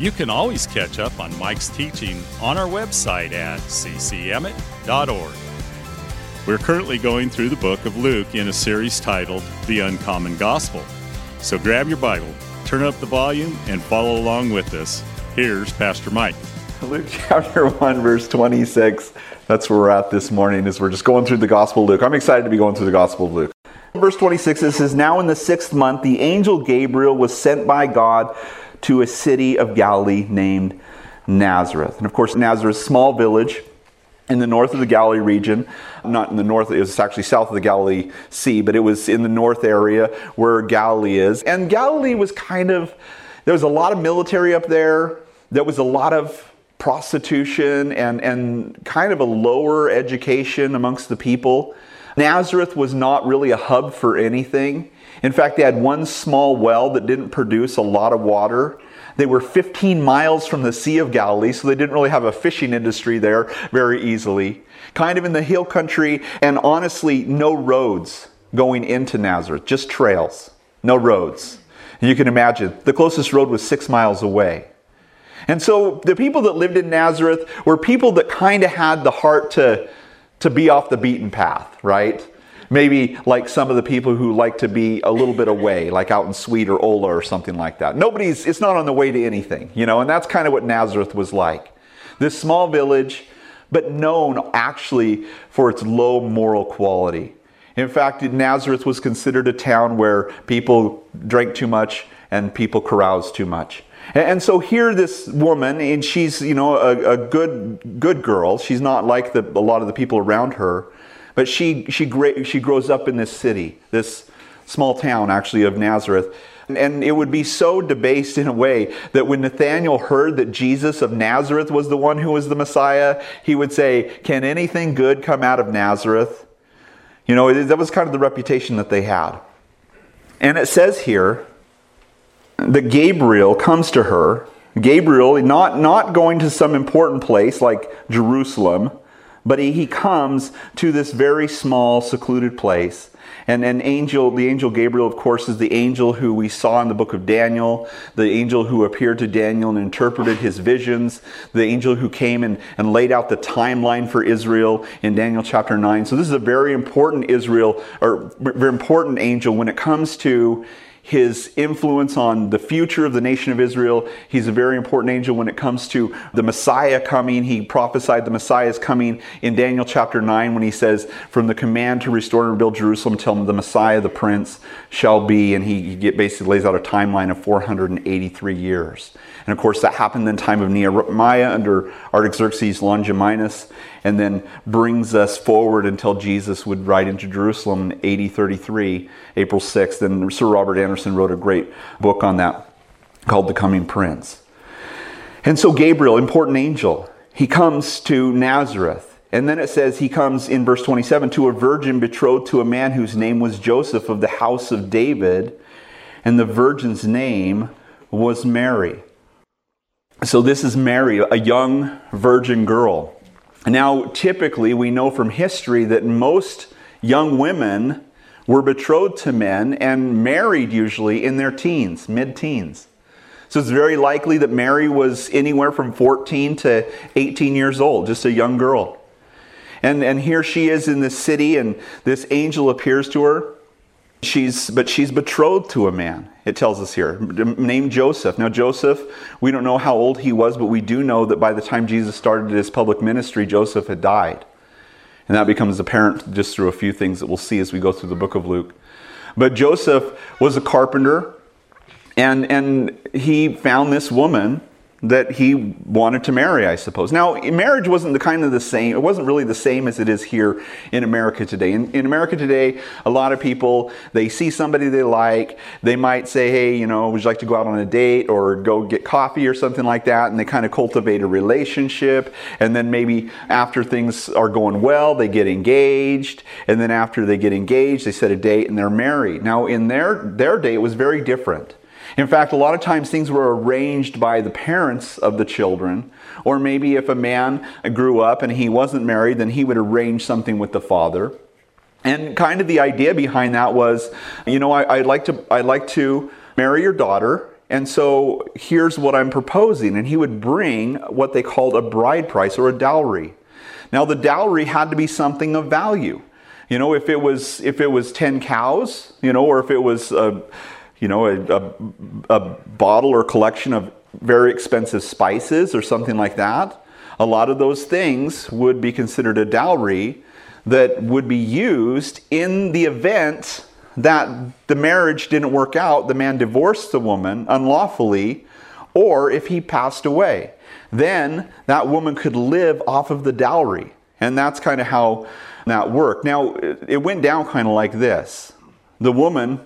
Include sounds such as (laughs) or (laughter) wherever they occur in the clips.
you can always catch up on Mike's teaching on our website at ccemmett.org. We're currently going through the book of Luke in a series titled The Uncommon Gospel. So grab your Bible, turn up the volume, and follow along with us. Here's Pastor Mike. Luke chapter 1, verse 26. That's where we're at this morning, as we're just going through the Gospel of Luke. I'm excited to be going through the Gospel of Luke. Verse 26, it says, Now in the sixth month, the angel Gabriel was sent by God to a city of Galilee named Nazareth. And of course, Nazareth, small village in the north of the Galilee region, not in the north, it was actually south of the Galilee Sea, but it was in the north area where Galilee is. And Galilee was kind of, there was a lot of military up there, there was a lot of prostitution and, and kind of a lower education amongst the people. Nazareth was not really a hub for anything. In fact, they had one small well that didn't produce a lot of water. They were 15 miles from the Sea of Galilee, so they didn't really have a fishing industry there very easily. Kind of in the hill country, and honestly, no roads going into Nazareth, just trails, no roads. You can imagine, the closest road was six miles away. And so the people that lived in Nazareth were people that kind of had the heart to, to be off the beaten path, right? Maybe like some of the people who like to be a little bit away, like out in Sweet or Ola or something like that. Nobody's, it's not on the way to anything, you know, and that's kind of what Nazareth was like. This small village, but known actually for its low moral quality. In fact, Nazareth was considered a town where people drank too much and people caroused too much. And so here, this woman, and she's you know a, a good good girl. She's not like the, a lot of the people around her, but she, she, she grows up in this city, this small town actually of Nazareth. And it would be so debased in a way that when Nathanael heard that Jesus of Nazareth was the one who was the Messiah, he would say, Can anything good come out of Nazareth? You know, that was kind of the reputation that they had. And it says here that Gabriel comes to her. Gabriel, not, not going to some important place like Jerusalem, but he, he comes to this very small, secluded place. And an angel, the angel Gabriel, of course, is the angel who we saw in the book of Daniel, the angel who appeared to Daniel and interpreted his visions, the angel who came and, and laid out the timeline for Israel in Daniel chapter 9. So this is a very important Israel, or very important angel when it comes to his influence on the future of the nation of Israel. He's a very important angel when it comes to the Messiah coming. He prophesied the Messiah is coming in Daniel chapter 9 when he says, From the command to restore and rebuild Jerusalem till the Messiah, the Prince, shall be. And he basically lays out a timeline of 483 years. And of course, that happened in the time of Nehemiah under Artaxerxes Longimanus, and then brings us forward until Jesus would ride into Jerusalem in AD 33, April 6th. And Sir Robert wrote a great book on that called The Coming Prince. And so, Gabriel, important angel, he comes to Nazareth. And then it says he comes in verse 27 to a virgin betrothed to a man whose name was Joseph of the house of David, and the virgin's name was Mary. So, this is Mary, a young virgin girl. Now, typically, we know from history that most young women were betrothed to men and married usually in their teens, mid teens. So, it's very likely that Mary was anywhere from 14 to 18 years old, just a young girl. And, and here she is in this city, and this angel appears to her. She's, but she's betrothed to a man, it tells us here, named Joseph. Now, Joseph, we don't know how old he was, but we do know that by the time Jesus started his public ministry, Joseph had died. And that becomes apparent just through a few things that we'll see as we go through the book of Luke. But Joseph was a carpenter, and, and he found this woman that he wanted to marry, I suppose. Now, marriage wasn't the kind of the same, it wasn't really the same as it is here in America today. In, in, America today, a lot of people, they see somebody they like, they might say, hey, you know, would you like to go out on a date or go get coffee or something like that? And they kind of cultivate a relationship. And then maybe after things are going well, they get engaged. And then after they get engaged, they set a date and they're married. Now, in their, their day, it was very different. In fact, a lot of times things were arranged by the parents of the children, or maybe if a man grew up and he wasn't married, then he would arrange something with the father. And kind of the idea behind that was, you know, I, would like to, I'd like to marry your daughter, and so here's what I'm proposing. And he would bring what they called a bride price or a dowry. Now, the dowry had to be something of value. You know, if it was if it was ten cows, you know, or if it was a you know, a, a, a bottle or collection of very expensive spices or something like that, a lot of those things would be considered a dowry that would be used in the event that the marriage didn't work out, the man divorced the woman unlawfully, or if he passed away. Then that woman could live off of the dowry. And that's kind of how that worked. Now, it went down kind of like this the woman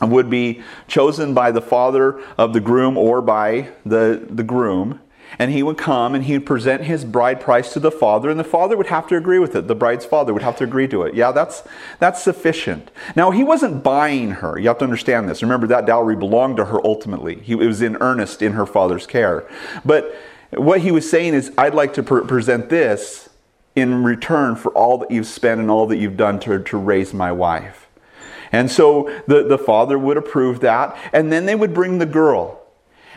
would be chosen by the father of the groom or by the, the groom. And he would come and he would present his bride price to the father, and the father would have to agree with it. The bride's father would have to agree to it. Yeah, that's, that's sufficient. Now, he wasn't buying her. You have to understand this. Remember, that dowry belonged to her ultimately. He, it was in earnest in her father's care. But what he was saying is, I'd like to pre- present this in return for all that you've spent and all that you've done to, to raise my wife. And so the, the father would approve that, and then they would bring the girl.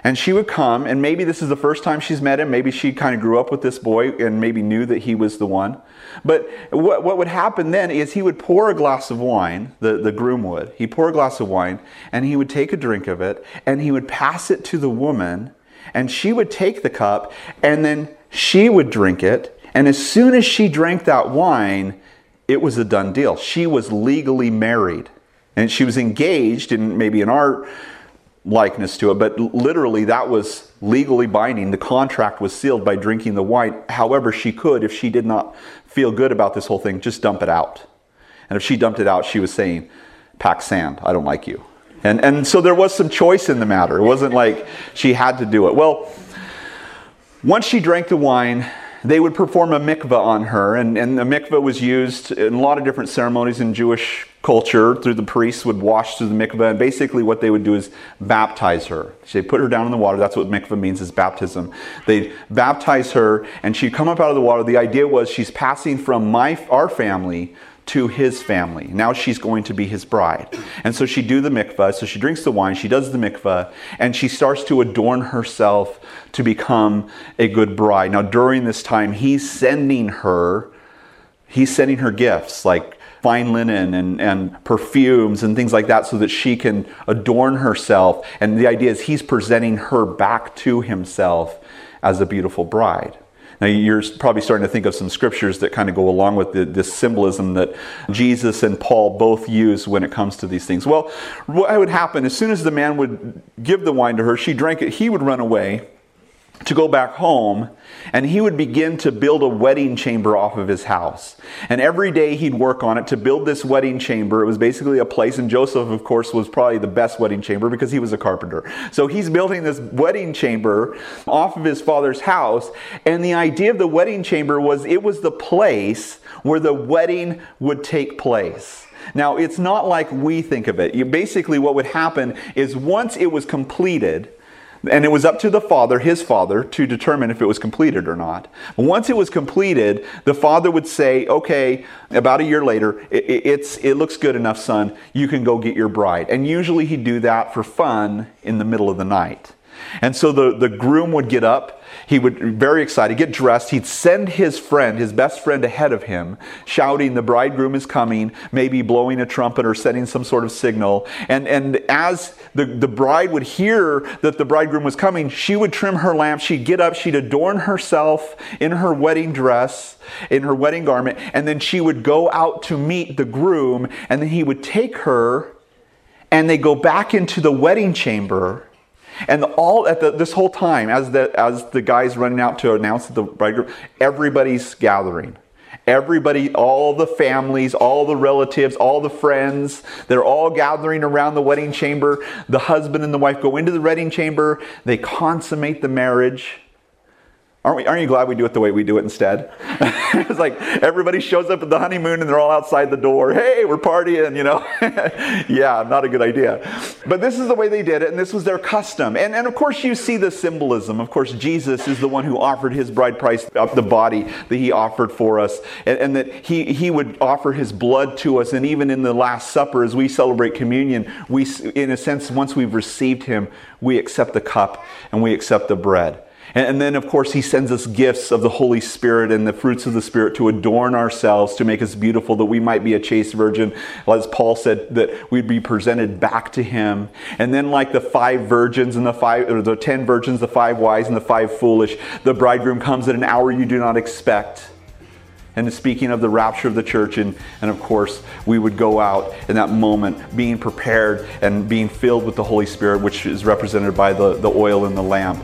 And she would come, and maybe this is the first time she's met him. Maybe she kind of grew up with this boy and maybe knew that he was the one. But what, what would happen then is he would pour a glass of wine, the, the groom would. He'd pour a glass of wine, and he would take a drink of it, and he would pass it to the woman, and she would take the cup, and then she would drink it. And as soon as she drank that wine, it was a done deal. She was legally married. And she was engaged in maybe an art likeness to it, but literally that was legally binding. The contract was sealed by drinking the wine. However, she could, if she did not feel good about this whole thing, just dump it out. And if she dumped it out, she was saying, Pack sand, I don't like you. And, and so there was some choice in the matter. It wasn't like she had to do it. Well, once she drank the wine, they would perform a mikvah on her, and, and the mikvah was used in a lot of different ceremonies in Jewish culture. Through the priests would wash through the mikvah, and basically what they would do is baptize her. So they put her down in the water. That's what mikvah means is baptism. They baptize her, and she'd come up out of the water. The idea was she's passing from my our family to his family. Now she's going to be his bride. And so she do the mikvah, so she drinks the wine, she does the mikvah, and she starts to adorn herself to become a good bride. Now during this time, he's sending her, he's sending her gifts like fine linen and, and perfumes and things like that so that she can adorn herself. And the idea is he's presenting her back to himself as a beautiful bride. Now, you're probably starting to think of some scriptures that kind of go along with the, this symbolism that Jesus and Paul both use when it comes to these things. Well, what would happen as soon as the man would give the wine to her, she drank it, he would run away to go back home and he would begin to build a wedding chamber off of his house. And every day he'd work on it to build this wedding chamber. It was basically a place, and Joseph, of course, was probably the best wedding chamber because he was a carpenter. So he's building this wedding chamber off of his father's house. And the idea of the wedding chamber was it was the place where the wedding would take place. Now, it's not like we think of it. You, basically, what would happen is once it was completed, and it was up to the father, his father, to determine if it was completed or not. Once it was completed, the father would say, okay, about a year later, it, it's, it looks good enough, son. You can go get your bride. And usually he'd do that for fun in the middle of the night. And so the, the groom would get up he would, very excited, get dressed. He'd send his friend, his best friend, ahead of him, shouting, The bridegroom is coming, maybe blowing a trumpet or setting some sort of signal. And, and as the, the bride would hear that the bridegroom was coming, she would trim her lamp. She'd get up, she'd adorn herself in her wedding dress, in her wedding garment, and then she would go out to meet the groom, and then he would take her, and they go back into the wedding chamber And all at the, this whole time, as the as the guys running out to announce the bridegroom, everybody's gathering. Everybody, all the families, all the relatives, all the friends, they're all gathering around the wedding chamber. The husband and the wife go into the wedding chamber. They consummate the marriage. Aren't, we, aren't you glad we do it the way we do it instead? (laughs) it's like everybody shows up at the honeymoon and they're all outside the door. Hey, we're partying, you know? (laughs) yeah, not a good idea. But this is the way they did it, and this was their custom. And, and of course, you see the symbolism. Of course, Jesus is the one who offered his bride price, the body that he offered for us, and, and that he, he would offer his blood to us. And even in the Last Supper, as we celebrate communion, we, in a sense, once we've received him, we accept the cup and we accept the bread. And, then, of course, He sends us gifts of the Holy Spirit and the fruits of the Spirit to adorn ourselves, to make us beautiful, that we might be a chaste virgin. As Paul said, that we'd be presented back to Him. And then, like the five virgins and the five, or the ten virgins, the five wise and the five foolish, the bridegroom comes at an hour you do not expect. And speaking of the rapture of the church, and, and of course, we would go out in that moment being prepared and being filled with the Holy Spirit, which is represented by the, the oil in the lamp.